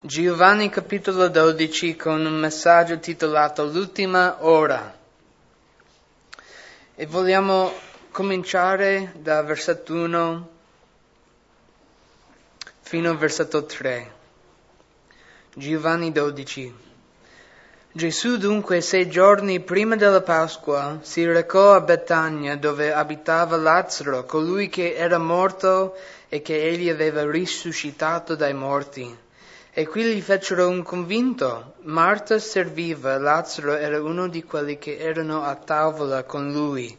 Giovanni capitolo 12 con un messaggio titolato L'ultima ora. E vogliamo cominciare da versetto 1 fino al versetto 3. Giovanni 12. Gesù dunque sei giorni prima della Pasqua si recò a Betania dove abitava Lazzaro, colui che era morto e che egli aveva risuscitato dai morti. E qui gli fecero un convinto. Marta serviva, Lazzaro era uno di quelli che erano a tavola con lui.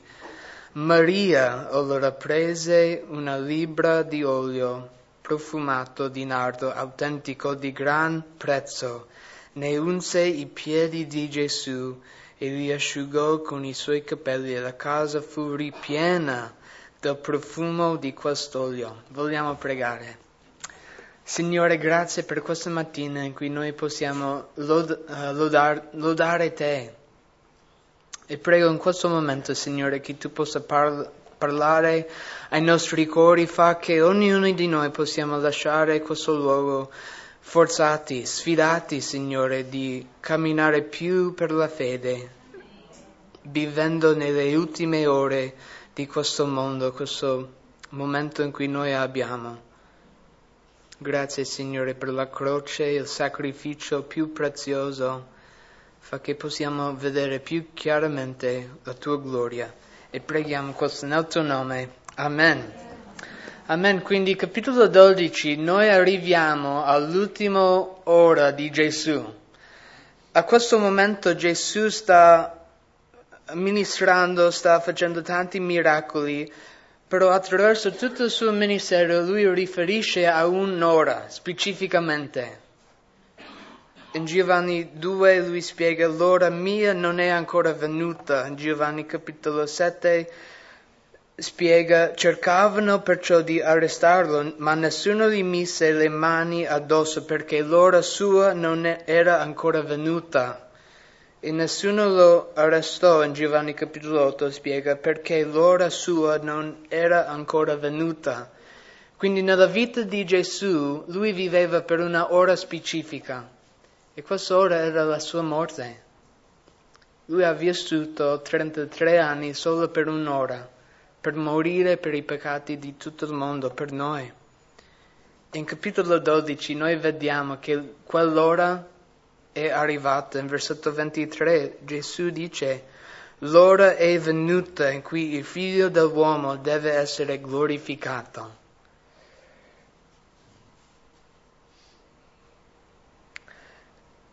Maria allora prese una libra di olio profumato di nardo autentico di gran prezzo, ne unse i piedi di Gesù e li asciugò con i suoi capelli e la casa fu ripiena del profumo di quest'olio. Vogliamo pregare. Signore, grazie per questa mattina in cui noi possiamo lod- uh, lodar- lodare te. E prego in questo momento, Signore, che tu possa par- parlare ai nostri cuori, fa che ognuno di noi possiamo lasciare questo luogo forzati, sfidati, Signore, di camminare più per la fede, vivendo nelle ultime ore di questo mondo, questo momento in cui noi abbiamo. Grazie Signore per la croce, il sacrificio più prezioso, fa che possiamo vedere più chiaramente la tua gloria. E preghiamo questo nel tuo nome. Amen. Amen. Quindi capitolo 12, noi arriviamo all'ultima ora di Gesù. A questo momento Gesù sta ministrando, sta facendo tanti miracoli, però attraverso tutto il suo ministero lui riferisce a un'ora specificamente. In Giovanni 2 lui spiega l'ora mia non è ancora venuta. In Giovanni capitolo 7 spiega cercavano perciò di arrestarlo, ma nessuno gli mise le mani addosso perché l'ora sua non era ancora venuta. E nessuno lo arrestò in Giovanni capitolo 8 spiega perché l'ora sua non era ancora venuta. Quindi nella vita di Gesù lui viveva per una ora specifica e questa ora era la sua morte. Lui ha vissuto 33 anni solo per un'ora, per morire per i peccati di tutto il mondo, per noi. In capitolo 12 noi vediamo che quell'ora è arrivata. In versetto 23 Gesù dice, l'ora è venuta in cui il figlio dell'uomo deve essere glorificato.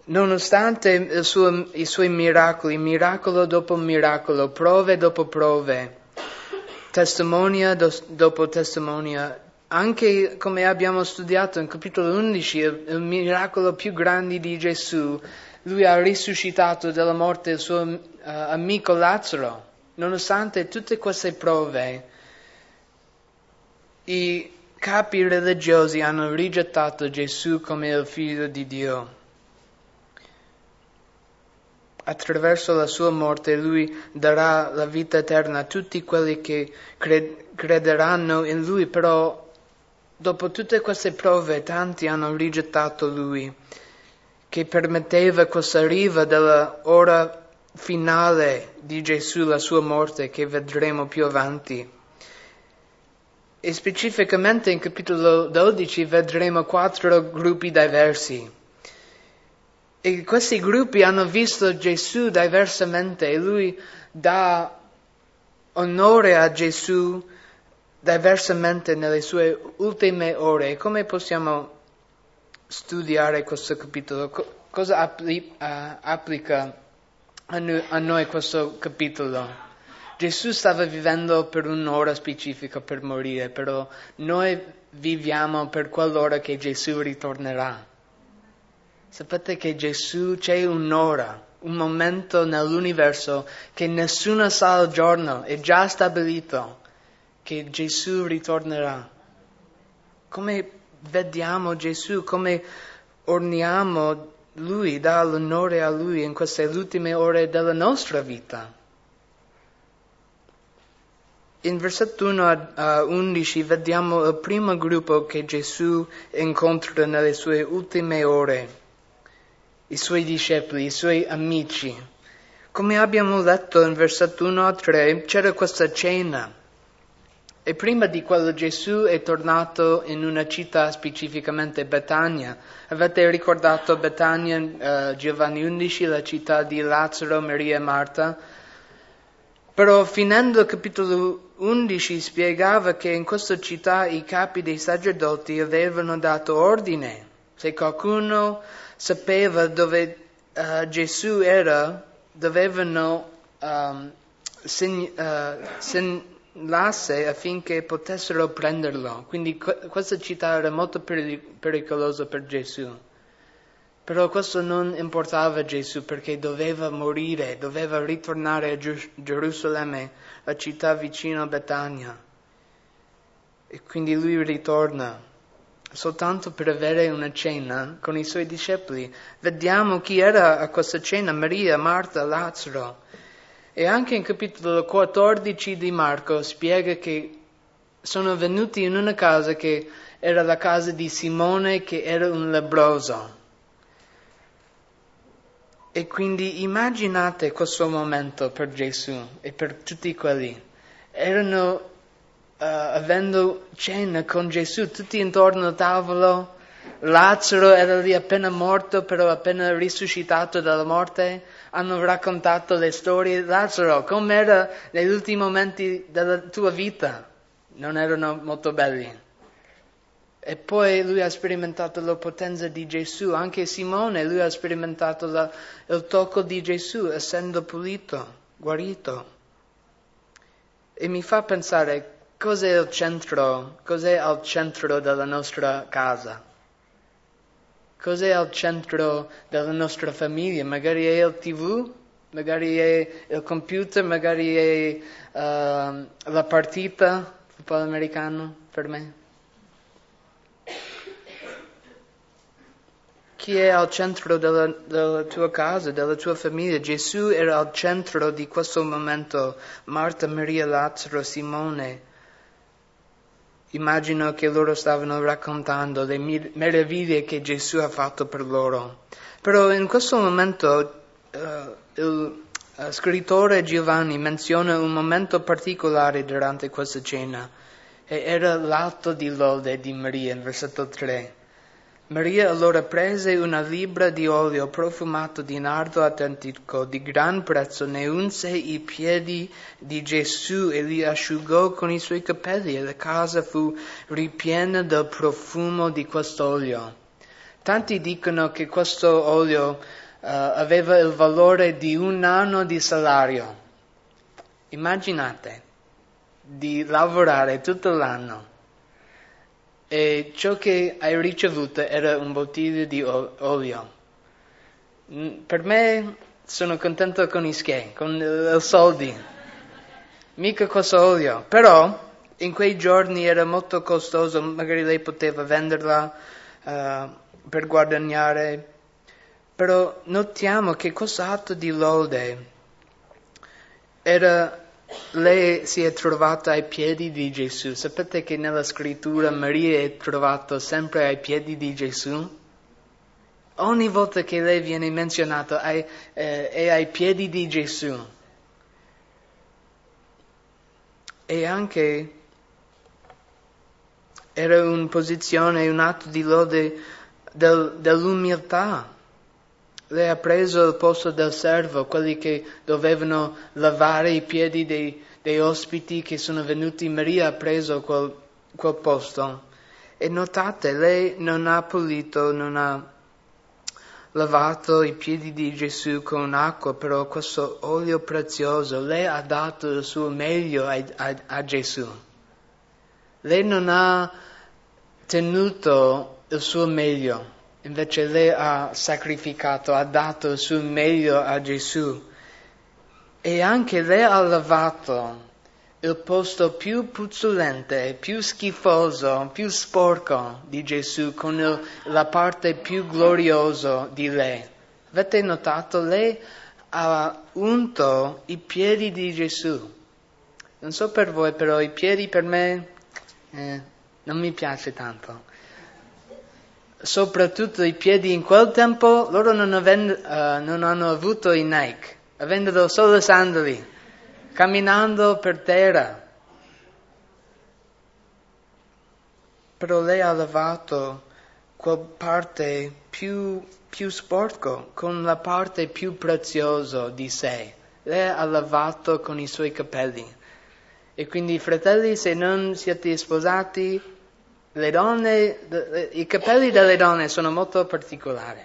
Nonostante suo, i suoi miracoli, miracolo dopo miracolo, prove dopo prove, testimonia do, dopo testimonia, anche come abbiamo studiato in capitolo 11, il, miracolo più grande di Gesù, lui ha risuscitato dalla morte il suo uh, amico Lazzaro. Nonostante tutte queste prove, i capi religiosi hanno rigettato Gesù come il figlio di Dio. Attraverso la sua morte lui darà la vita eterna a tutti quelli che cred- crederanno in lui, però Dopo tutte queste prove tanti hanno rigettato lui, che permetteva questa riva della ora finale di Gesù, la sua morte, che vedremo più avanti. E specificamente in capitolo 12 vedremo quattro gruppi diversi. E questi gruppi hanno visto Gesù diversamente e lui dà onore a Gesù diversamente nelle sue ultime ore. Come possiamo studiare questo capitolo? cosa uh, applica a noi questo capitolo? Gesù stava vivendo per un'ora specifica per morire, però noi viviamo per quell'ora che Gesù ritornerà. Sapete che Gesù c'è un'ora, un momento nell'universo che nessuno sa il giorno, è già stabilito che Gesù ritornerà. Come vediamo Gesù, come orniamo Lui, dà l'onore a Lui in queste ultime ore della nostra vita. in versetto 1 a 11 vediamo il primo gruppo che Gesù incontra nelle sue ultime ore, i suoi discepoli, i suoi amici. Come abbiamo letto in versetto 1 a 3, c'era questa cena. E prima di quello Gesù è tornato in una città, specificamente Betania. Avete ricordato Betania, uh, Giovanni 11, la città di Lazzaro, Maria e Marta? Però finendo il capitolo 11 spiegava che in questa città i capi dei sacerdoti avevano dato ordine. Se qualcuno sapeva dove uh, Gesù era, dovevano um, segn- uh, segnasse affinché potessero prenderlo. Quindi questa città era molto peric- pericolosa per Gesù. Però questo non importava a Gesù perché doveva morire, doveva ritornare a Gerusalemme, la città vicino a Betania. E quindi lui ritorna soltanto per avere una cena con i suoi discepoli. Vediamo chi era a questa cena, Maria, Marta, Lazzaro. E anche in capitolo 14 di Marco spiega che sono venuti in una casa che era la casa di Simone che era un lebroso. E quindi immaginate questo momento per Gesù e per tutti quelli. Erano uh, avendo cena con Gesù, tutti intorno al tavolo. Lazzaro era lì appena morto, però appena risuscitato dalla morte. Hanno raccontato le storie. Lazzaro, com'era negli ultimi momenti della tua vita? Non erano molto belli. E poi lui ha sperimentato la potenza di Gesù, anche Simone, lui ha sperimentato la, il tocco di Gesù essendo pulito, guarito. E mi fa pensare cos'è il centro, cos'è al centro della nostra casa? Cos'è al centro della nostra famiglia? Magari è il tv, magari è il computer, magari è uh, la partita, football americano per me. chi è al centro della, della, tua casa, della tua famiglia. Gesù era al centro di questo momento. Marta, Maria, Lazzaro, Simone. Immagino che loro stavano raccontando le meraviglie che Gesù ha fatto per loro. Però in questo momento uh, il uh, scrittore Giovanni menziona un momento particolare durante questa cena. E era l'atto di lode di Maria, in versetto 3. Maria allora prese una libra di olio profumato di nardo autentico di gran prezzo, ne unse i piedi di Gesù e li asciugò con i suoi capelli e la casa fu ripiena del profumo di quest'olio. Tanti dicono che questo olio uh, aveva il valore di un anno di salario. Immaginate di lavorare tutto l'anno e ciò che hai ricevuto era un bottiglio di olio. Mm, per me sono contento con i schei, con i soldi, mica questo olio, però in quei giorni era molto costoso, magari lei poteva venderla uh, per guadagnare, però notiamo che questo atto di lode. Era lei si è trovata ai piedi di Gesù. Sapete che nella scrittura Maria è trovata sempre ai piedi di Gesù? Ogni volta che lei viene menzionata è, eh, è ai piedi di Gesù. E anche era una posizione, un atto di lode del, dell'umiltà. Lei ha preso il posto del servo, quelli che dovevano lavare i piedi dei, dei ospiti che sono venuti. Maria ha preso quel, quel posto. E notate, lei non ha pulito, non ha lavato i piedi di Gesù con acqua, però questo olio prezioso, lei ha dato il suo meglio a, a, a Gesù. Lei non ha tenuto il suo meglio Invece lei ha sacrificato, ha dato il suo meglio a Gesù. E anche lei ha lavato il posto più puzzolente, più schifoso, più sporco di Gesù con il, la parte più gloriosa di lei. Avete notato? Lei ha unto i piedi di Gesù. Non so per voi, però i piedi per me eh, non mi piace tanto. Soprattutto i piedi in quel tempo, loro non, avendo, uh, non hanno avuto i Nike, avendo solo sandali, camminando per terra. Però lei ha lavato quella parte più, più sporco con la parte più preziosa di sé. Lei ha lavato con i suoi capelli. E quindi, fratelli, se non siete sposati, le donne, i capelli delle donne sono molto particolari.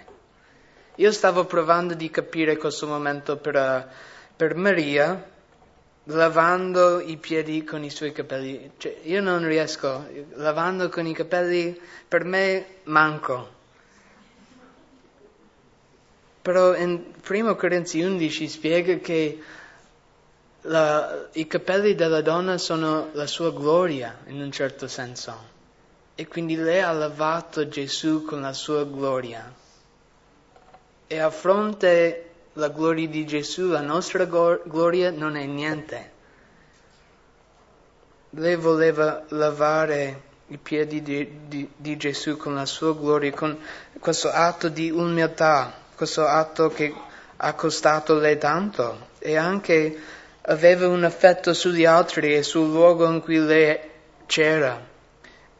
Io stavo provando di capire questo momento per, per Maria, lavando i piedi con i suoi capelli. Cioè, io non riesco, lavando con i capelli, per me manco. Però in 1 Corinzi 11 spiega che la, i capelli della donna sono la sua gloria in un certo senso. E quindi lei ha lavato Gesù con la sua gloria. E a fronte la gloria di Gesù, la nostra gloria non è niente. Lei voleva lavare i piedi di, di, di Gesù con la sua gloria, con questo atto di umiltà, questo atto che ha costato lei tanto e anche aveva un effetto sugli altri e sul luogo in cui lei c'era.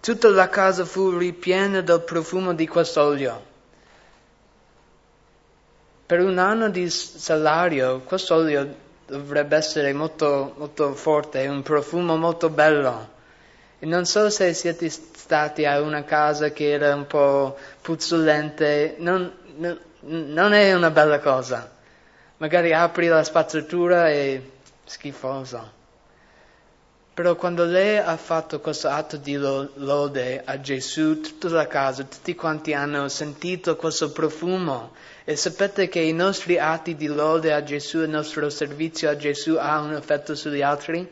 Tutta la casa fu ripiena del profumo di quest'olio. Per un anno di salario quest'olio dovrebbe essere molto, molto forte, un profumo molto bello. E non so se siete stati a una casa che era un po' puzzolente, non, non, non è una bella cosa. Magari apri la spazzatura e schifoso. Però quando lei ha fatto questo atto di lode a Gesù, tutta la casa, tutti quanti hanno sentito questo profumo. E sapete che i nostri atti di lode a Gesù, il nostro servizio a Gesù ha un effetto sugli altri?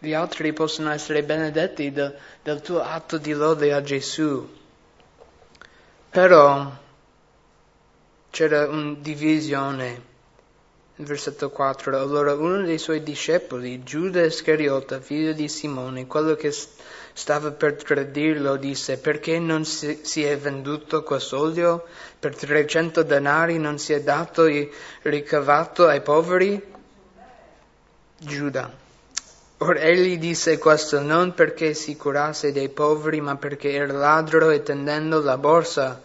Gli altri possono essere benedetti del, del tuo atto di lode a Gesù. Però c'era una divisione. Versetto 4. Allora uno dei suoi discepoli, Giuda Iscariota, figlio di Simone, quello che stava per tradirlo, disse, perché non si, si è venduto quest'olio? Per 300 denari non si è dato il ricavato ai poveri? Giuda. Or egli disse questo non perché si curasse dei poveri, ma perché era ladro e tendendo la borsa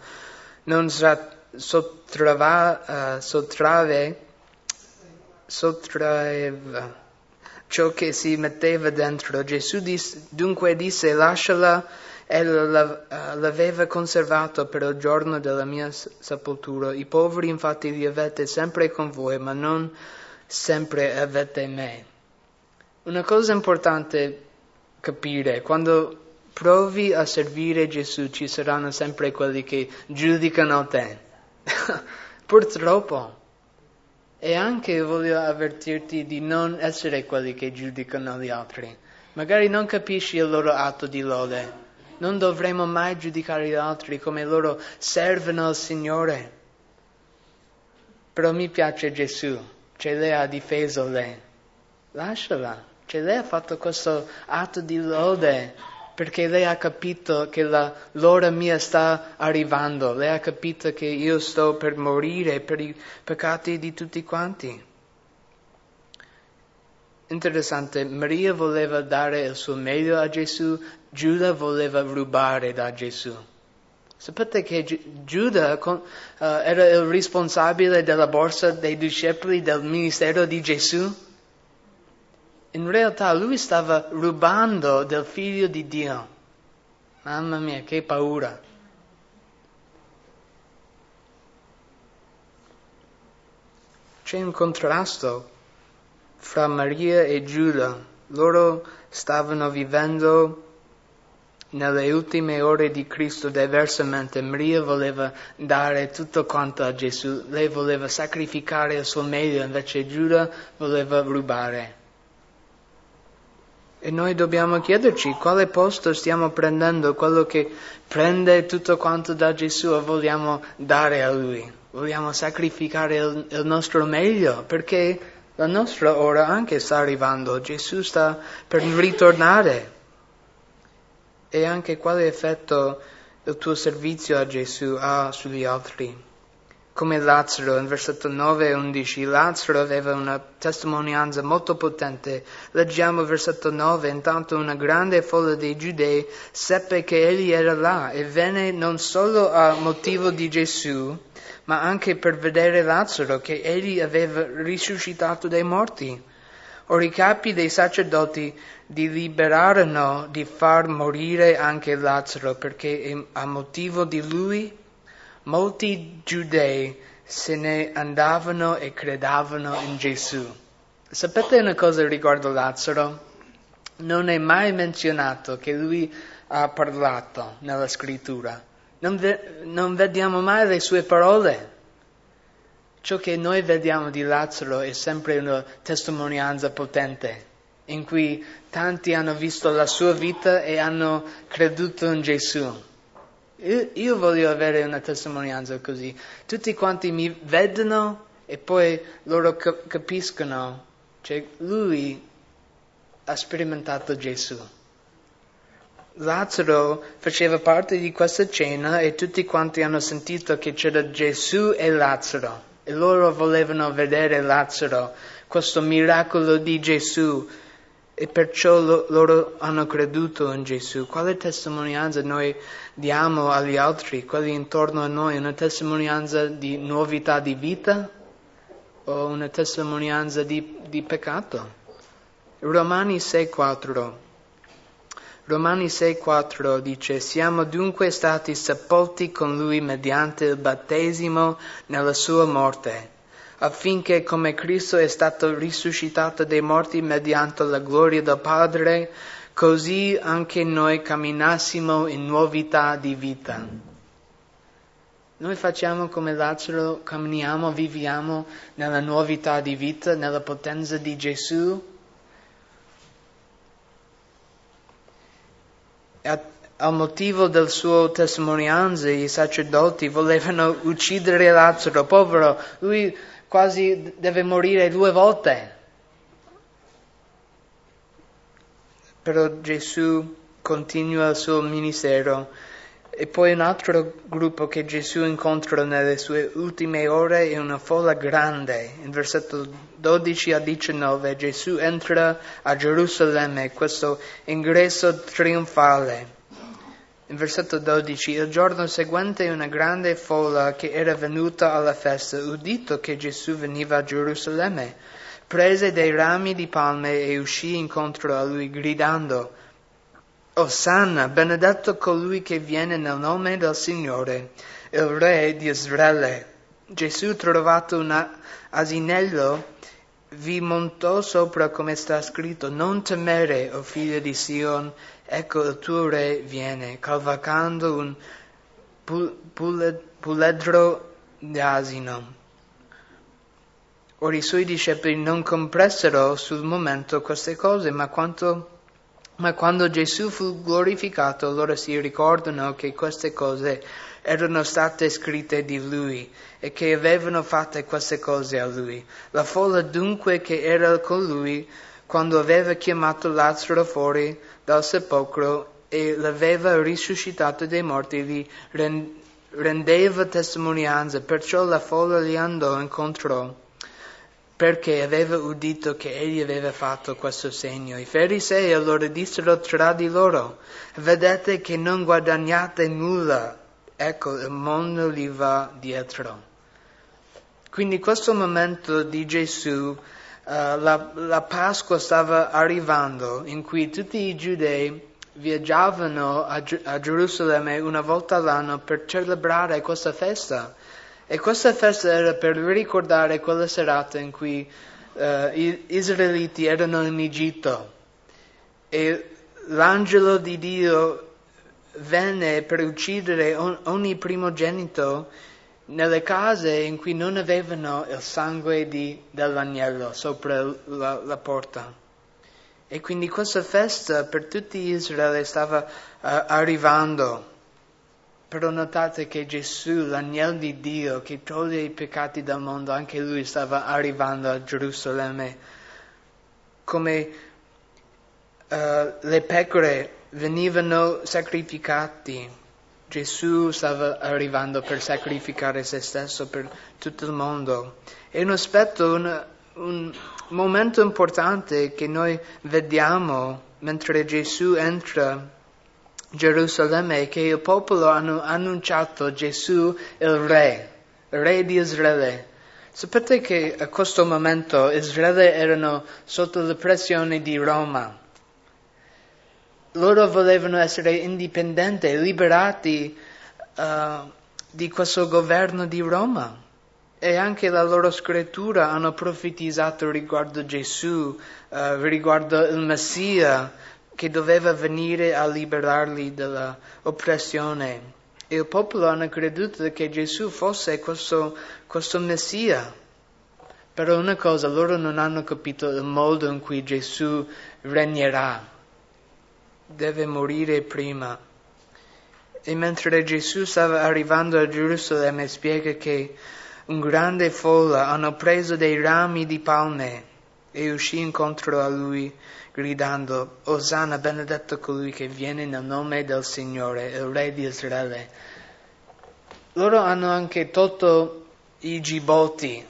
non sottrava, uh, sottrave, sottraeva ciò che si metteva dentro. Gesù disse, dunque disse lasciala e l'aveva conservato per il giorno della mia sepoltura. I poveri infatti li avete sempre con voi, ma non sempre avete me. Una cosa importante capire, quando provi a servire Gesù ci saranno sempre quelli che giudicano te. Purtroppo. E anche voglio avvertirti di non essere quelli che giudicano gli altri. Magari non capisci il loro atto di lode. Non dovremo mai giudicare gli altri come loro servono al Signore. Però mi piace Gesù, cioè lei ha difeso lei. Lasciala. Cioè lei ha fatto questo atto di lode perché lei ha capito che la, l'ora mia sta arrivando, lei ha capito che io sto per morire per i peccati di tutti quanti. Interessante, Maria voleva dare il suo meglio a Gesù, Giuda voleva rubare da Gesù. Sapete che Giuda uh, era il responsabile della borsa dei discepoli del ministero di Gesù? In realtà lui stava rubando del figlio di Dio. Mamma mia, che paura. C'è un contrasto fra Maria e Giuda. Loro stavano vivendo nelle ultime ore di Cristo diversamente. Maria voleva dare tutto quanto a Gesù. Lei voleva sacrificare il suo meglio, invece Giuda voleva rubare. E noi dobbiamo chiederci quale posto stiamo prendendo, quello che prende tutto quanto da Gesù e vogliamo dare a Lui. Vogliamo sacrificare il, il nostro meglio perché La nostra ora anche sta arrivando, Gesù sta per ritornare. E anche quale effetto il tuo servizio a Gesù ha sugli altri? Come Lazzaro, in versetto 9 e 11, Lazzaro aveva una testimonianza molto potente. Leggiamo versetto 9, intanto una grande folla dei giudei seppe che egli era là e venne non solo a motivo di Gesù, ma anche per vedere Lazzaro che egli aveva risuscitato dai morti. Ora i capi dei sacerdoti deliberarono di far morire anche Lazzaro perché a motivo di lui molti giudei se ne andavano e credavano in Gesù. Sapete una cosa riguardo Lazzaro? Non è mai menzionato che lui ha parlato nella scrittura. Non, ve- non vediamo mai le sue parole. Ciò che noi vediamo di Lazzaro è sempre una testimonianza potente, in cui tanti hanno visto la sua vita e hanno creduto in Gesù. Io, io voglio avere una testimonianza così. Tutti quanti mi vedono e poi loro capiscono, cioè lui ha sperimentato Gesù. Lazzaro faceva parte di questa cena e tutti quanti hanno sentito che c'era Gesù e Lazzaro e loro volevano vedere Lazzaro, questo miracolo di Gesù e perciò lo, loro hanno creduto in Gesù. Quale testimonianza noi diamo agli altri, quelli intorno a noi? Una testimonianza di novità di vita o una testimonianza di, di peccato? Romani 6,4 Romani 6,4 dice: Siamo dunque stati sepolti con Lui mediante il battesimo nella Sua morte affinché come Cristo è stato risuscitato dai morti mediante la gloria del Padre, così anche noi camminassimo in novità di vita. Noi facciamo come Lazzaro, camminiamo, viviamo nella novità di vita, nella potenza di Gesù. E al motivo del suo testimonianza i sacerdoti volevano uccidere Lazzaro, povero, lui quasi deve morire due volte. Però Gesù continua il suo ministero. E poi un altro gruppo che Gesù incontra nelle sue ultime ore è una folla grande. In versetto 12 a 19 Gesù entra a Gerusalemme, questo ingresso trionfale. In versetto 12, il giorno seguente una grande folla che era venuta alla festa, udito che Gesù veniva a Gerusalemme, prese dei rami di palme e uscì incontro a lui gridando, Osanna, benedetto colui che viene nel nome del Signore, il Re di Israele. Gesù, trovato un asinello, vi montò sopra come sta scritto, non temere, o figlio di Sion, Ecco il tuo re viene, cavalcando un puledro d'asino. Ora i suoi discepoli non compressero sul momento queste cose, ma, quanto, ma quando Gesù fu glorificato, loro si ricordano che queste cose erano state scritte di lui e che avevano fatte queste cose a lui. La folla dunque che era con lui quando aveva chiamato Lazzaro fuori dal sepolcro e l'aveva risuscitato dai morti, gli rendeva testimonianza, perciò la folla gli andò incontro perché aveva udito che egli aveva fatto questo segno. I farisei allora dissero tra di loro, vedete che non guadagnate nulla, ecco il mondo gli va dietro. Quindi questo momento di Gesù la, la Pasqua stava arrivando in cui tutti i giudei viaggiavano a, a Gerusalemme una volta all'anno per celebrare questa festa. E questa festa era per ricordare quella serata in cui uh, gli israeliti erano in Egitto e l'angelo di Dio venne per uccidere ogni primogenito nelle case in cui non avevano il sangue di, dell'agnello sopra la, la, porta. E quindi questa festa per tutti Israele stava uh, arrivando. Però notate che Gesù, l'agnello di Dio che toglie i peccati del mondo, anche lui stava arrivando a Gerusalemme. Come uh, le pecore venivano sacrificate, Gesù stava arrivando per sacrificare se stesso per tutto il mondo. È un aspetto, un, un momento importante che noi vediamo mentre Gesù entra Gerusalemme che il popolo hanno annunciato Gesù il re, il re di Israele. Sapete che a questo momento Israele erano sotto la pressione di Roma. Loro volevano essere indipendenti, liberati uh, di questo governo di Roma. E anche la loro scrittura hanno profetizzato riguardo Gesù, uh, riguardo il Messia, che doveva venire a liberarli dall'oppressione. E il popolo hanno creduto che Gesù fosse questo, questo Messia. Però una cosa, loro non hanno capito il modo in cui Gesù regnerà. Deve morire prima. E mentre Gesù stava arrivando a Gerusalemme spiega che un grande folla hanno preso dei rami di palme e uscì incontro a lui gridando, Osanna, benedetto colui che viene nel nome del Signore, il Re di Israele. Loro hanno anche tolto i gibotti,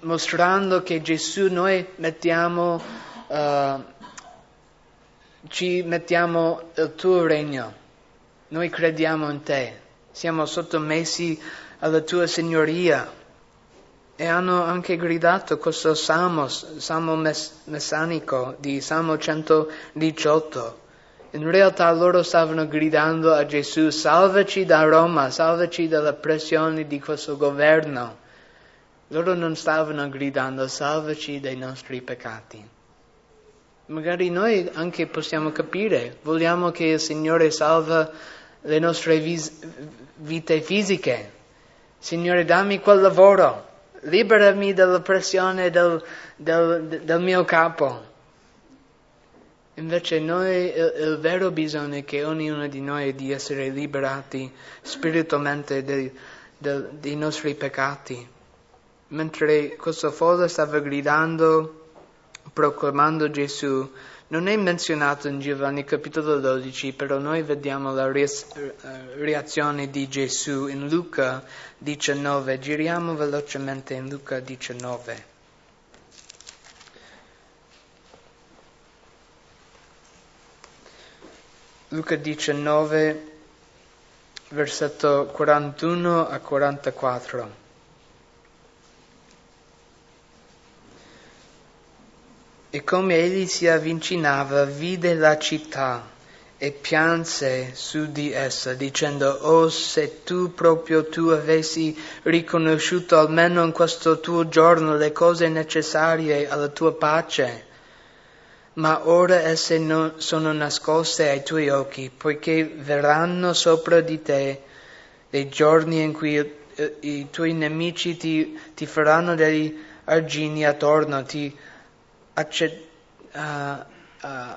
mostrando che Gesù noi mettiamo, uh, ci mettiamo il tuo regno, noi crediamo in te, siamo sottomessi alla tua signoria. E hanno anche gridato questo salmo, salmo mess- messanico di Salmo 118. In realtà loro stavano gridando a Gesù, salvaci da Roma, salvaci dalla pressione di questo governo. Loro non stavano gridando, salvaci dai nostri peccati. Magari noi anche possiamo capire, vogliamo che il Signore salva le nostre vis- vite fisiche. Signore, dammi quel lavoro liberami dall'oppressione del, del, del mio capo. Invece noi, il, il, vero bisogno che ognuno di noi è di essere liberati spiritualmente dei, dei, dei nostri peccati. Mentre questo folla stava gridando, proclamando Gesù, non è menzionato in Giovanni capitolo 12, però noi vediamo la eh, reazione di Gesù in Luca 19. Giriamo velocemente in Luca 19. Luca 19, versetto 41 a 44. E come egli si avvicinava, vide la città e pianse su di essa, dicendo, Oh, se tu proprio tu avessi riconosciuto almeno in questo tuo giorno le cose necessarie alla tua pace, ma ora esse non sono nascoste ai tuoi occhi, poiché verranno sopra di te dei giorni in cui i, i tuoi nemici ti, ti faranno degli argini attorno, ti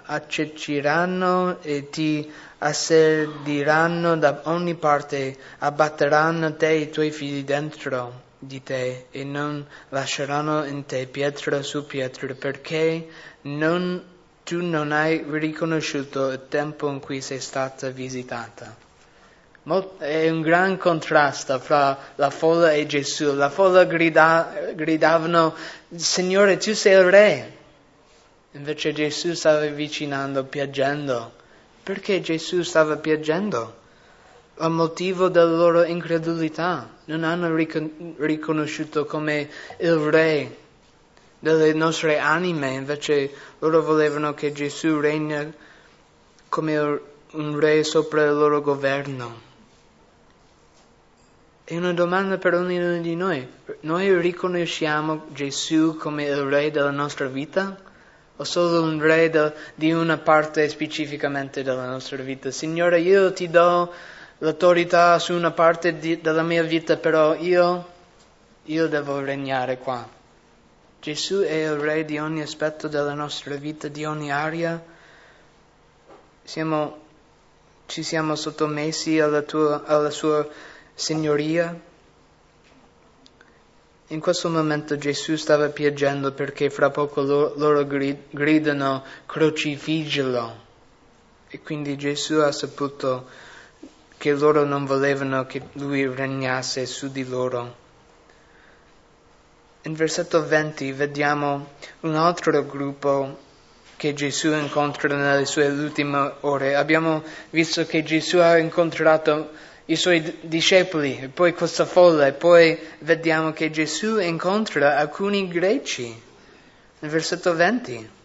accecciranno e ti assediranno da ogni parte, abbatteranno te e i tuoi figli dentro di te e non lasceranno in te pietra su pietra perché non, tu non hai riconosciuto il tempo in cui sei stata visitata. È un gran contrasto fra la folla e Gesù. La folla grida, gridavano, Signore, tu sei il re. Invece Gesù stava avvicinando, piangendo. Perché Gesù stava piangendo? A motivo della loro incredulità. Non hanno riconosciuto come il re delle nostre anime, invece loro volevano che Gesù regna come un re sopra il loro governo. È una domanda per ognuno di noi. Noi riconosciamo Gesù come il re della nostra vita? O solo un re de, di una parte specificamente della nostra vita. Signore, io ti do l'autorità su una parte di, della mia vita, però io, io devo regnare qua. Gesù è il re di ogni aspetto della nostra vita, di ogni area. Siamo Ci siamo sottomessi alla, tua, alla sua signoria? In questo momento Gesù stava piangendo perché fra poco loro, loro gridano crocifiggelo. E quindi Gesù ha saputo che loro non volevano che lui regnasse su di loro. In versetto 20 vediamo un altro gruppo che Gesù incontra nelle sue ultime ore. Abbiamo visto che Gesù ha incontrato i suoi discepoli, e poi questa folla, e poi vediamo che Gesù incontra alcuni greci, nel versetto 20.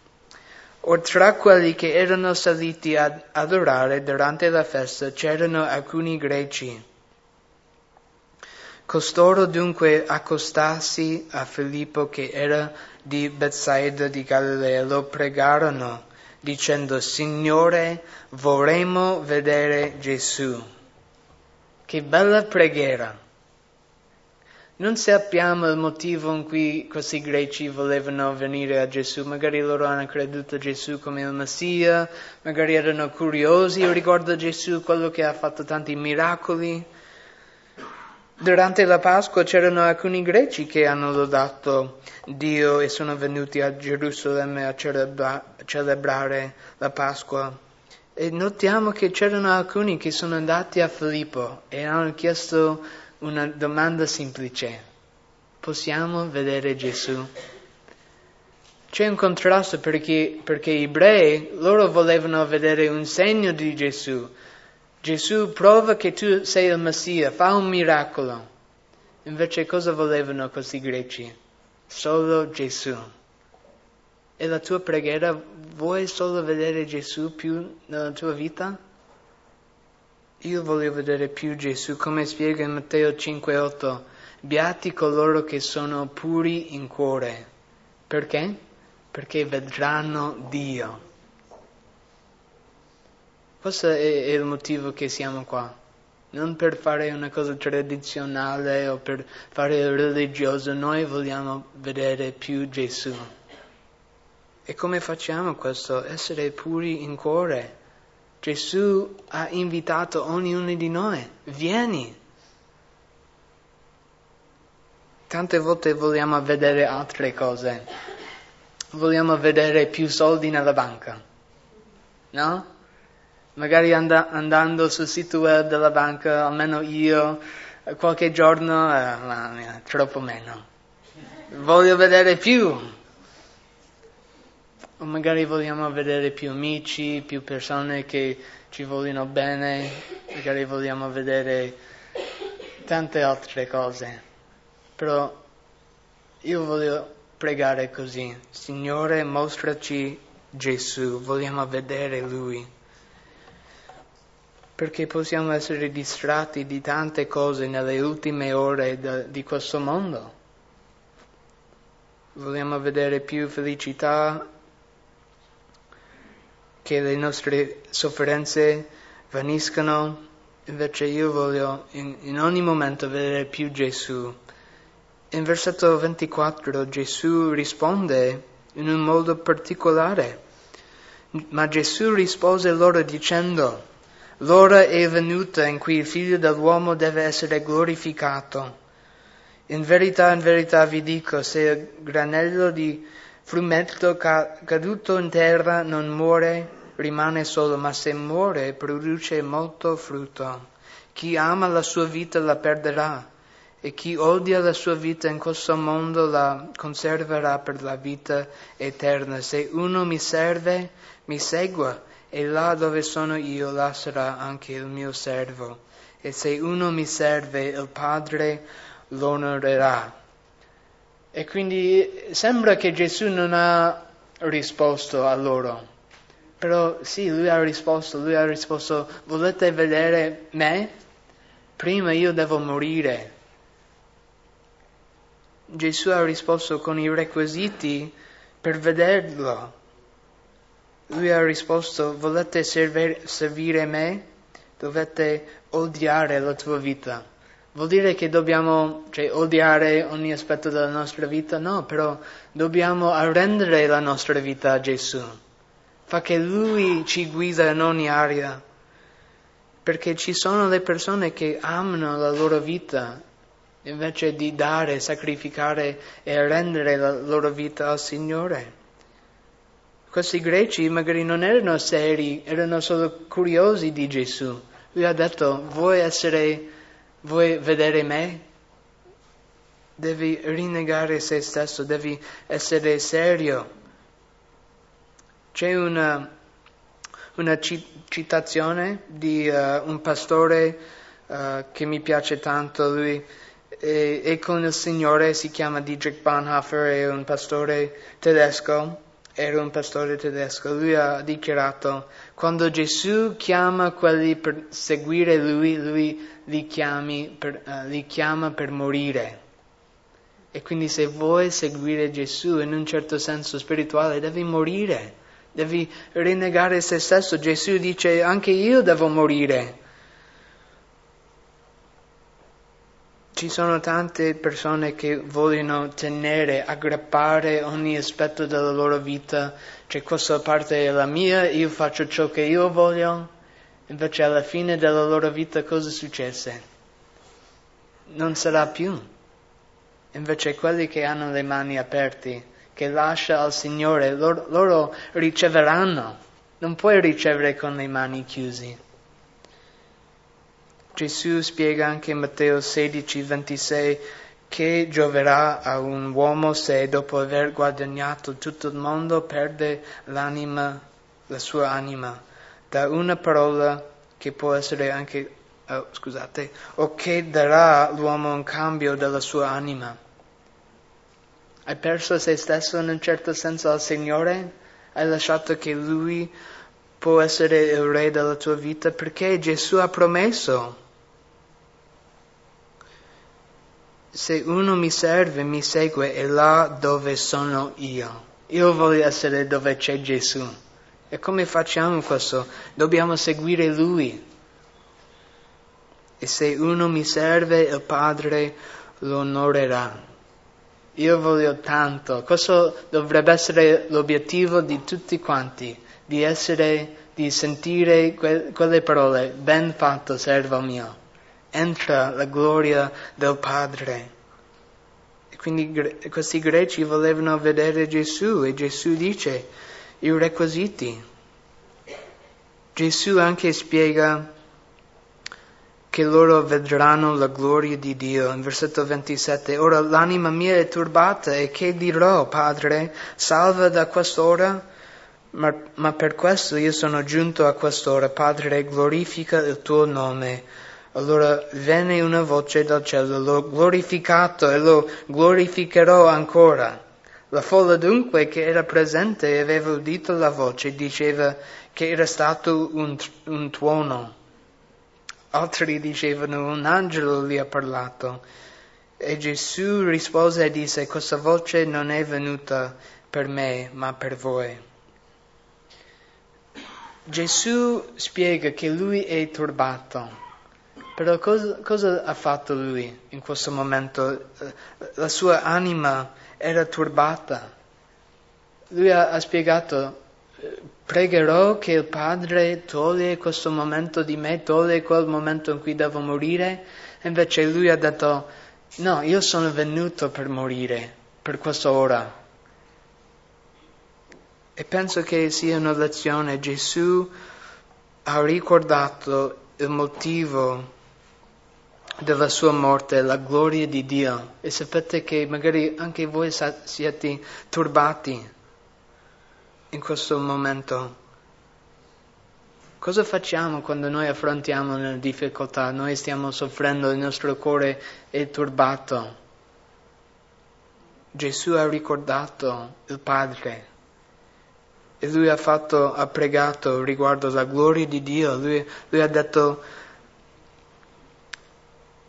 Or tra quelli che erano saliti ad adorare durante la festa c'erano alcuni greci. Costoro dunque accostasi a Filippo che era di Bethsaida di Galilea lo pregarono dicendo Signore vorremmo vedere Gesù. Che bella preghiera! Non sappiamo il motivo in cui questi greci volevano venire a Gesù, magari loro hanno creduto a Gesù come il Messia, magari erano curiosi riguardo a Gesù, quello che ha fatto tanti miracoli. Durante la Pasqua c'erano alcuni greci che hanno lodato Dio e sono venuti a Gerusalemme a celebra- celebrare la Pasqua. E notiamo che c'erano alcuni che sono andati a Filippo e hanno chiesto una domanda semplice. Possiamo vedere Gesù? C'è un contrasto perché, perché gli ebrei, loro volevano vedere un segno di Gesù. Gesù prova che tu sei il Messia, fa un miracolo. Invece cosa volevano questi greci? Solo Gesù. E la tua preghiera, vuoi solo vedere Gesù più nella tua vita? Io voglio vedere più Gesù, come spiega in Matteo 5,8. Beati coloro che sono puri in cuore. Perché? Perché vedranno Dio. Questo è, il motivo che siamo qua. Non per fare una cosa tradizionale o per fare il religioso, noi vogliamo vedere più Gesù. E come facciamo questo? Essere puri in cuore. Gesù ha invitato ognuno di noi, vieni. Tante volte vogliamo vedere altre cose. Vogliamo vedere più soldi nella banca, no? Magari and- andando sul sito web della banca, almeno io, qualche giorno, eh, troppo meno. Voglio vedere più. O magari vogliamo vedere più amici, più persone che ci vogliono bene, magari vogliamo vedere tante altre cose. Però io voglio pregare così, Signore mostraci Gesù, vogliamo vedere Lui. Perché possiamo essere distratti di tante cose nelle ultime ore di questo mondo. Vogliamo vedere più felicità, che le nostre sofferenze vaniscano, invece io voglio in, in ogni momento vedere più Gesù. In versetto 24 Gesù risponde in un modo particolare, ma Gesù rispose loro dicendo, l'ora è venuta in cui il figlio dell'uomo deve essere glorificato. In verità, in verità vi dico, se il granello di frumento caduto in terra non muore, rimane solo, ma se muore produce molto frutto. Chi ama la sua vita la perderà e chi odia la sua vita in questo mondo la conserverà per la vita eterna. Se uno mi serve, mi segua e là dove sono io, là sarà anche il mio servo. E se uno mi serve, il Padre l'onorerà. E quindi sembra che Gesù non ha risposto a loro. Però sì, lui ha risposto, lui ha risposto, volete vedere me? Prima io devo morire. Gesù ha risposto con i requisiti per vederlo. Lui ha risposto, volete servire, servire me? Dovete odiare la tua vita. Vuol dire che dobbiamo cioè, odiare ogni aspetto della nostra vita? No, però dobbiamo arrendere la nostra vita a Gesù fa che Lui ci guida in ogni area. perché ci sono le persone che amano la loro vita invece di dare, sacrificare e rendere la loro vita al Signore. Questi greci magari non erano seri, erano solo curiosi di Gesù. Lui ha detto, vuoi essere, vuoi vedere me? Devi rinnegare se stesso, devi essere serio. C'è una, una citazione di uh, un pastore uh, che mi piace tanto, lui è, è, con il Signore, si chiama Dietrich Bonhoeffer, è un pastore tedesco, era un pastore tedesco, lui ha dichiarato, quando Gesù chiama quelli per seguire lui, lui li, per, uh, li chiama per morire. E quindi se vuoi seguire Gesù in un certo senso spirituale devi morire devi rinnegare se stesso. Gesù dice anche io devo morire. Ci sono tante persone che vogliono tenere, aggrappare ogni aspetto della loro vita, cioè questa parte è la mia, io faccio ciò che io voglio, invece alla fine della loro vita cosa successe? Non sarà più. Invece quelli che hanno le mani aperte che lascia al Signore, loro, loro riceveranno. Non puoi ricevere con le mani chiuse. Gesù spiega anche in Matteo 16, 26 che gioverà a un uomo se dopo aver guadagnato tutto il mondo perde l'anima, la sua anima, da una parola che può essere anche, oh, scusate, o che darà l'uomo in cambio della sua anima. Hai perso se stesso in un certo senso al Signore? Hai lasciato che Lui può essere il Re della tua vita perché Gesù ha promesso. Se uno mi serve, mi segue, è là dove sono io. Io voglio essere dove c'è Gesù. E come facciamo questo? Dobbiamo seguire Lui. E se uno mi serve, il Padre lo onorerà. Io voglio tanto. Questo dovrebbe essere l'obiettivo di tutti quanti, di essere, di sentire que- quelle parole. Ben fatto, servo mio. Entra la gloria del Padre. E quindi questi greci volevano vedere Gesù e Gesù dice i requisiti. Gesù anche spiega che loro vedranno la gloria di Dio. In versetto 27, ora l'anima mia è turbata e che dirò, Padre, salva da quest'ora? Ma, ma per questo io sono giunto a quest'ora, Padre, glorifica il tuo nome. Allora venne una voce dal cielo, l'ho glorificato e lo glorificherò ancora. La folla dunque che era presente e aveva udito la voce diceva che era stato un, un tuono. Altri dicevano un angelo gli ha parlato. E Gesù rispose e disse, questa voce non è venuta per me, ma per voi. Gesù spiega che lui è turbato, però cosa, cosa, ha fatto lui in questo momento? La sua anima era turbata. Lui ha, ha spiegato, pregherò che il Padre toglie questo momento di me, toglie quel momento in cui devo morire. Invece lui ha detto, no, io sono venuto per morire, per quest'ora. E penso che sia una lezione. Gesù ha ricordato il motivo della sua morte, la gloria di Dio. E sapete che magari anche voi siete turbati in questo momento? Cosa facciamo quando noi affrontiamo una difficoltà? Noi stiamo soffrendo, il nostro cuore è turbato. Gesù ha ricordato il Padre e lui ha, fatto, ha pregato riguardo la gloria di Dio. Lui, lui ha detto,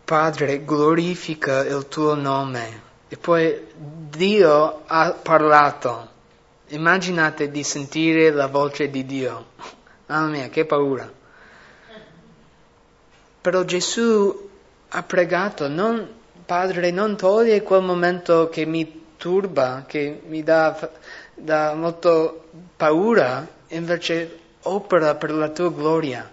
Padre, glorifica il tuo nome. E poi Dio ha parlato. Immaginate di sentire la voce di Dio. Mamma mia, che paura. Però Gesù ha pregato, non, Padre, non toglie quel momento che mi turba, che mi dà, dà molto paura, invece opera per la tua gloria.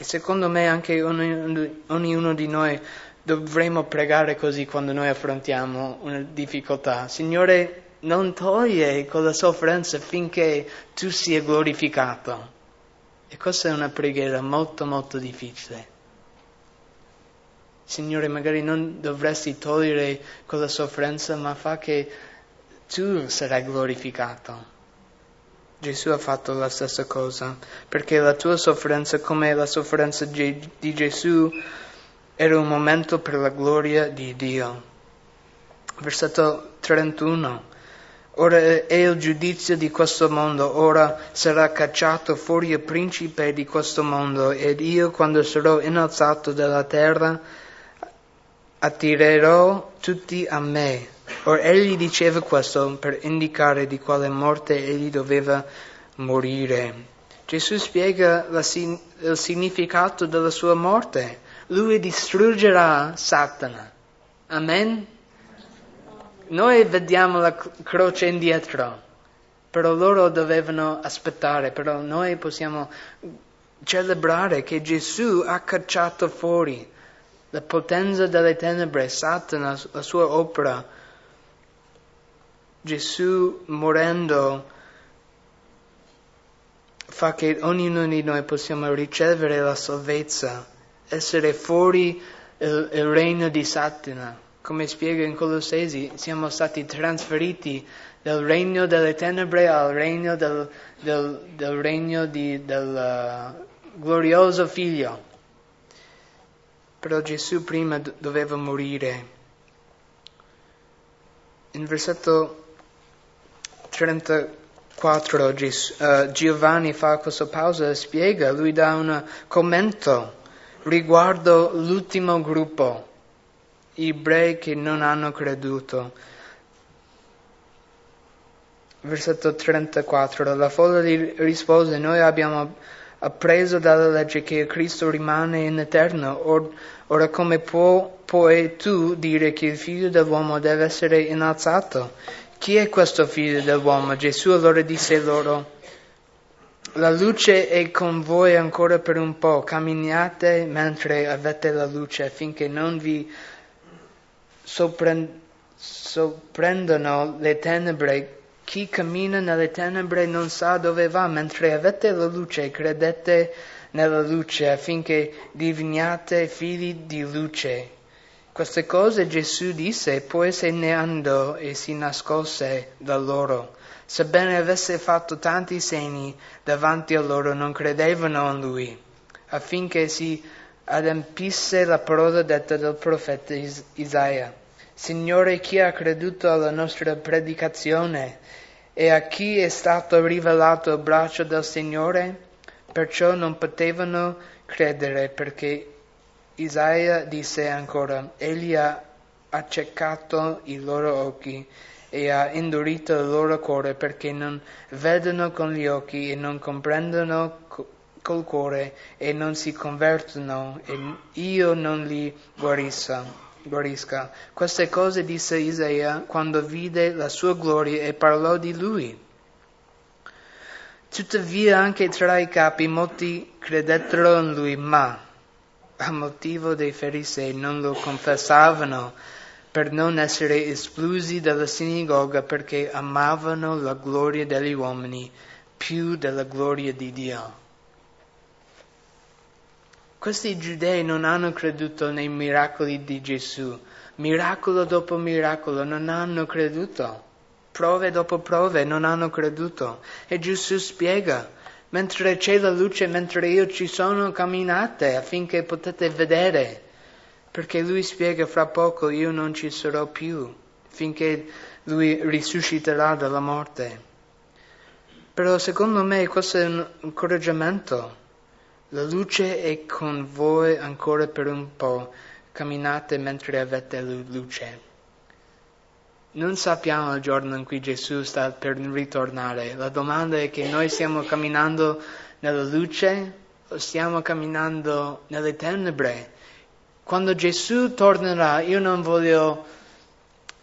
E secondo me anche ognuno di noi dovremmo pregare così quando noi affrontiamo una difficoltà. Signore, non toglie quella sofferenza finché tu sia glorificato. E questa è una preghiera molto molto difficile. Signore, magari non dovresti togliere quella sofferenza, ma fa che tu sarai glorificato. Gesù ha fatto la stessa cosa, perché la tua sofferenza, come la sofferenza di Gesù, era un momento per la gloria di Dio. Versetto 31. Ora è il giudizio di questo mondo, ora sarà cacciato fuori il principe di questo mondo, ed io, quando sarò innalzato dalla terra, attirerò tutti a me. Or egli diceva questo per indicare di quale morte egli doveva morire. Gesù spiega la, il significato della sua morte. Lui distruggerà Satana. Amen? Noi vediamo la croce indietro, però loro dovevano aspettare, però noi possiamo celebrare che Gesù ha cacciato fuori la potenza delle tenebre, Satana, la sua opera Gesù morendo fa che ognuno di noi possiamo ricevere la salvezza, essere fuori il, il regno di Satana. Come spiega in Colossesi, siamo stati trasferiti dal regno delle tenebre al regno del, del, del regno di, del uh, glorioso figlio. Però Gesù prima doveva morire. In versetto 34 uh, Giovanni fa questa pausa e spiega, lui dà un commento riguardo l'ultimo gruppo, gli ebrei che non hanno creduto. Versetto 34, la folla gli rispose, noi abbiamo appreso dalla legge che Cristo rimane in eterno, or, ora come può, puoi tu dire che il figlio dell'uomo deve essere innalzato? Chi è questo figlio dell'uomo? Gesù allora disse loro, la luce è con voi ancora per un po', camminate mentre avete la luce affinché non vi sorprendano le tenebre. Chi cammina nelle tenebre non sa dove va, mentre avete la luce credete nella luce affinché diveniate figli di luce. Queste cose Gesù disse, poi se ne andò e si nascose da loro. Sebbene avesse fatto tanti segni davanti a loro, non credevano in lui, affinché si adempisse la parola detta dal profeta Is- Isaia. Signore, chi ha creduto alla nostra predicazione e a chi è stato rivelato il braccio del Signore? Perciò non potevano credere perché Isaia disse ancora, Egli ha accecato i loro occhi e ha indurito il loro cuore perché non vedono con gli occhi e non comprendono col cuore e non si convertono e io non li guarissa, guarisca. Queste cose disse Isaia quando vide la sua gloria e parlò di lui. Tuttavia anche tra i capi molti credettero in lui, ma a motivo dei farisei non lo confessavano per non essere espulsi dalla sinagoga perché amavano la gloria degli uomini più della gloria di Dio. Questi giudei non hanno creduto nei miracoli di Gesù, miracolo dopo miracolo, non hanno creduto, prove dopo prove non hanno creduto. E Gesù spiega, mentre c'è la luce, mentre io ci sono, camminate affinché potete vedere, perché lui spiega fra poco io non ci sarò più, finché lui risusciterà dalla morte. Però secondo me questo è un incoraggiamento. La luce è con voi ancora per un po', camminate mentre avete luce. Non sappiamo il giorno in cui Gesù sta per ritornare. La domanda è che noi stiamo camminando nella luce o stiamo camminando nelle tenebre. Quando Gesù tornerà, io non voglio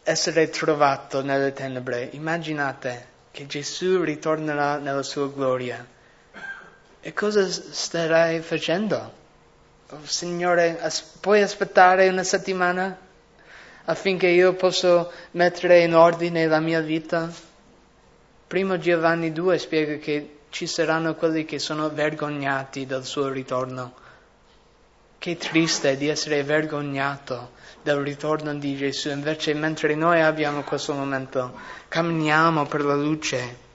essere trovato nelle tenebre. Immaginate che Gesù ritornerà nella sua gloria. E cosa starai facendo? oh, Signore, as- puoi aspettare una settimana affinché io possa mettere in ordine la mia vita? Primo Giovanni 2 spiega che ci saranno quelli che sono vergognati del suo ritorno. Che triste di essere vergognato del ritorno di Gesù, invece mentre noi abbiamo questo momento, camminiamo per la luce.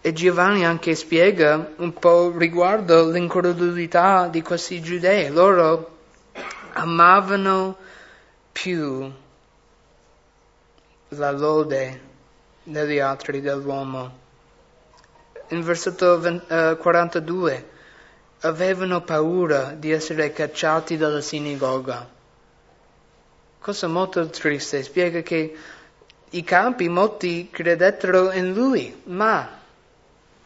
E Giovanni anche spiega un po' riguardo l'incredulità di questi giudei. Loro amavano più la lode degli altri dell'uomo. In versetto 20, uh, 42 avevano paura di essere cacciati dalla sinagoga. Cosa molto triste, spiega che i campi molti credettero in lui, ma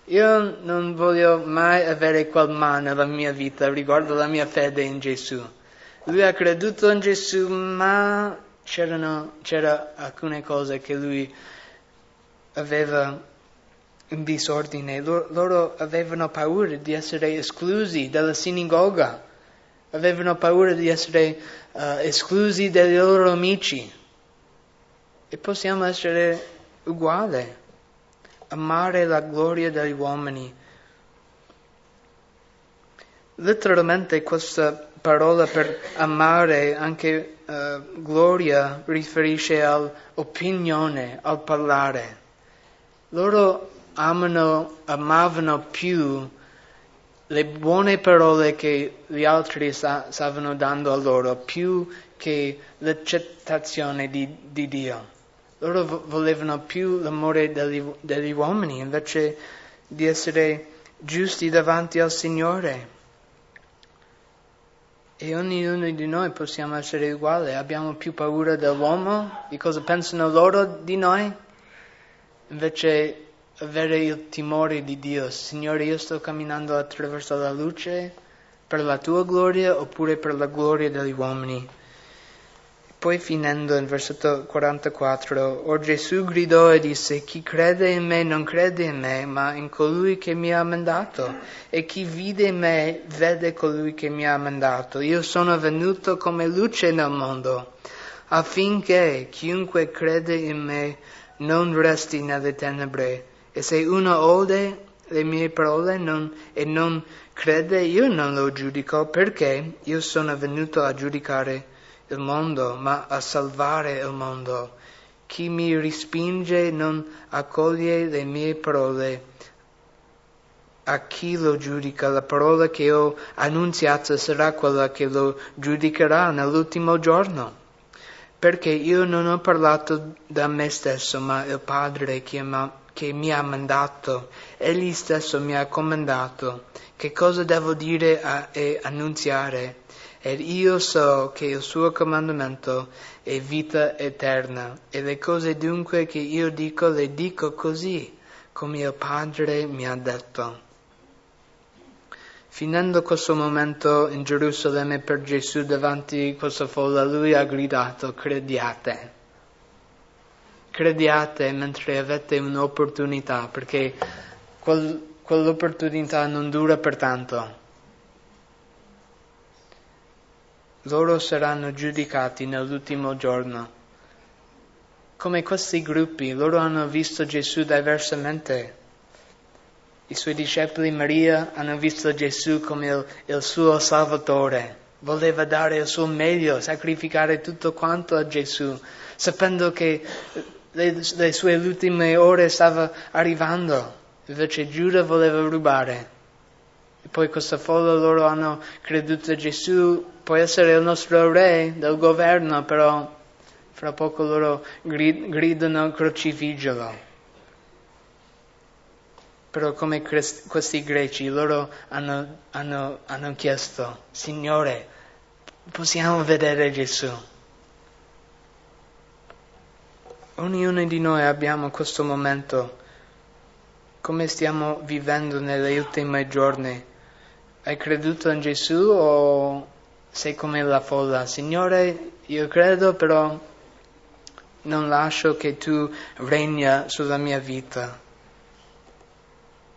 io non voglio mai avere quel ma nella mia vita riguardo la mia fede in Gesù. Lui ha creduto in Gesù, ma c'erano, c'era alcune cose che lui aveva in disordine. Loro avevano paura di essere esclusi dalla sinagoga, avevano paura di essere uh, esclusi dai loro amici. E possiamo essere uguali, amare la gloria degli uomini. Letteralmente questa parola per amare, anche uh, gloria, riferisce all'opinione, al parlare. Loro amano, amavano più le buone parole che gli altri sa, stavano dando a loro, più che l'accettazione di, di Dio. Loro volevano più l'amore degli, degli uomini invece di essere giusti davanti al Signore. E ognuno di noi possiamo essere uguali, abbiamo più paura dell'uomo, di cosa pensano loro di noi, invece avere il timore di Dio. Signore, io sto camminando attraverso la luce per la tua gloria oppure per la gloria degli uomini. Poi finendo in versetto 44, Or Gesù gridò e disse, chi crede in me non crede in me, ma in colui che mi ha mandato, e chi vide me vede colui che mi ha mandato. Io sono venuto come luce nel mondo, affinché chiunque crede in me non resti nelle tenebre. E se uno ode le mie parole non, e non crede, io non lo giudico perché io sono venuto a giudicare il mondo, ma a salvare il mondo. Chi mi respinge non accoglie le mie parole. A chi lo giudica, la parola che ho annunziato sarà quella che lo giudicherà nell'ultimo giorno. Perché io non ho parlato da me stesso, ma il Padre che che mi ha mandato, egli stesso mi ha comandato che cosa devo dire e annunziare, ed io so che il suo comandamento è vita eterna, e le cose dunque che io dico le dico così, come il Padre mi ha detto. Finendo questo momento in Gerusalemme per Gesù davanti a questa folla, lui ha gridato, crediate crediate mentre avete un'opportunità, perché quel, quell'opportunità non dura per tanto. Loro saranno giudicati nell'ultimo giorno. Come questi gruppi, loro hanno visto Gesù diversamente. I suoi discepoli Maria hanno visto Gesù come il, il suo Salvatore. Voleva dare il suo meglio, sacrificare tutto quanto a Gesù, sapendo che le, le sue ultime ore stava arrivando, invece Giuda voleva rubare. E poi questa folla loro hanno creduto a Gesù, può essere il nostro re del governo, però fra poco loro gridano crocifiggelo. Però come questi greci, loro hanno, hanno, hanno chiesto, Signore, possiamo vedere Gesù? Ognuno di noi abbiamo questo momento. Come stiamo vivendo nelle ultime giorni? Hai creduto in Gesù o sei come la folla? Signore, io credo però non lascio che tu regna sulla mia vita.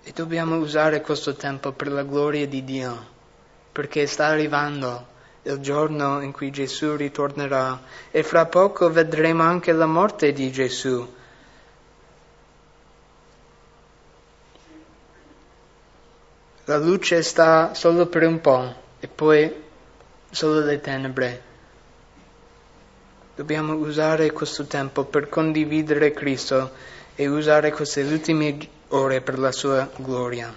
E dobbiamo usare questo tempo per la gloria di Dio. perché sta arrivando il giorno in cui Gesù ritornerà e fra poco vedremo anche la morte di Gesù. La luce sta solo per un po' e poi solo le tenebre. Dobbiamo usare questo tempo per condividere Cristo e usare queste ultime ore per la sua gloria.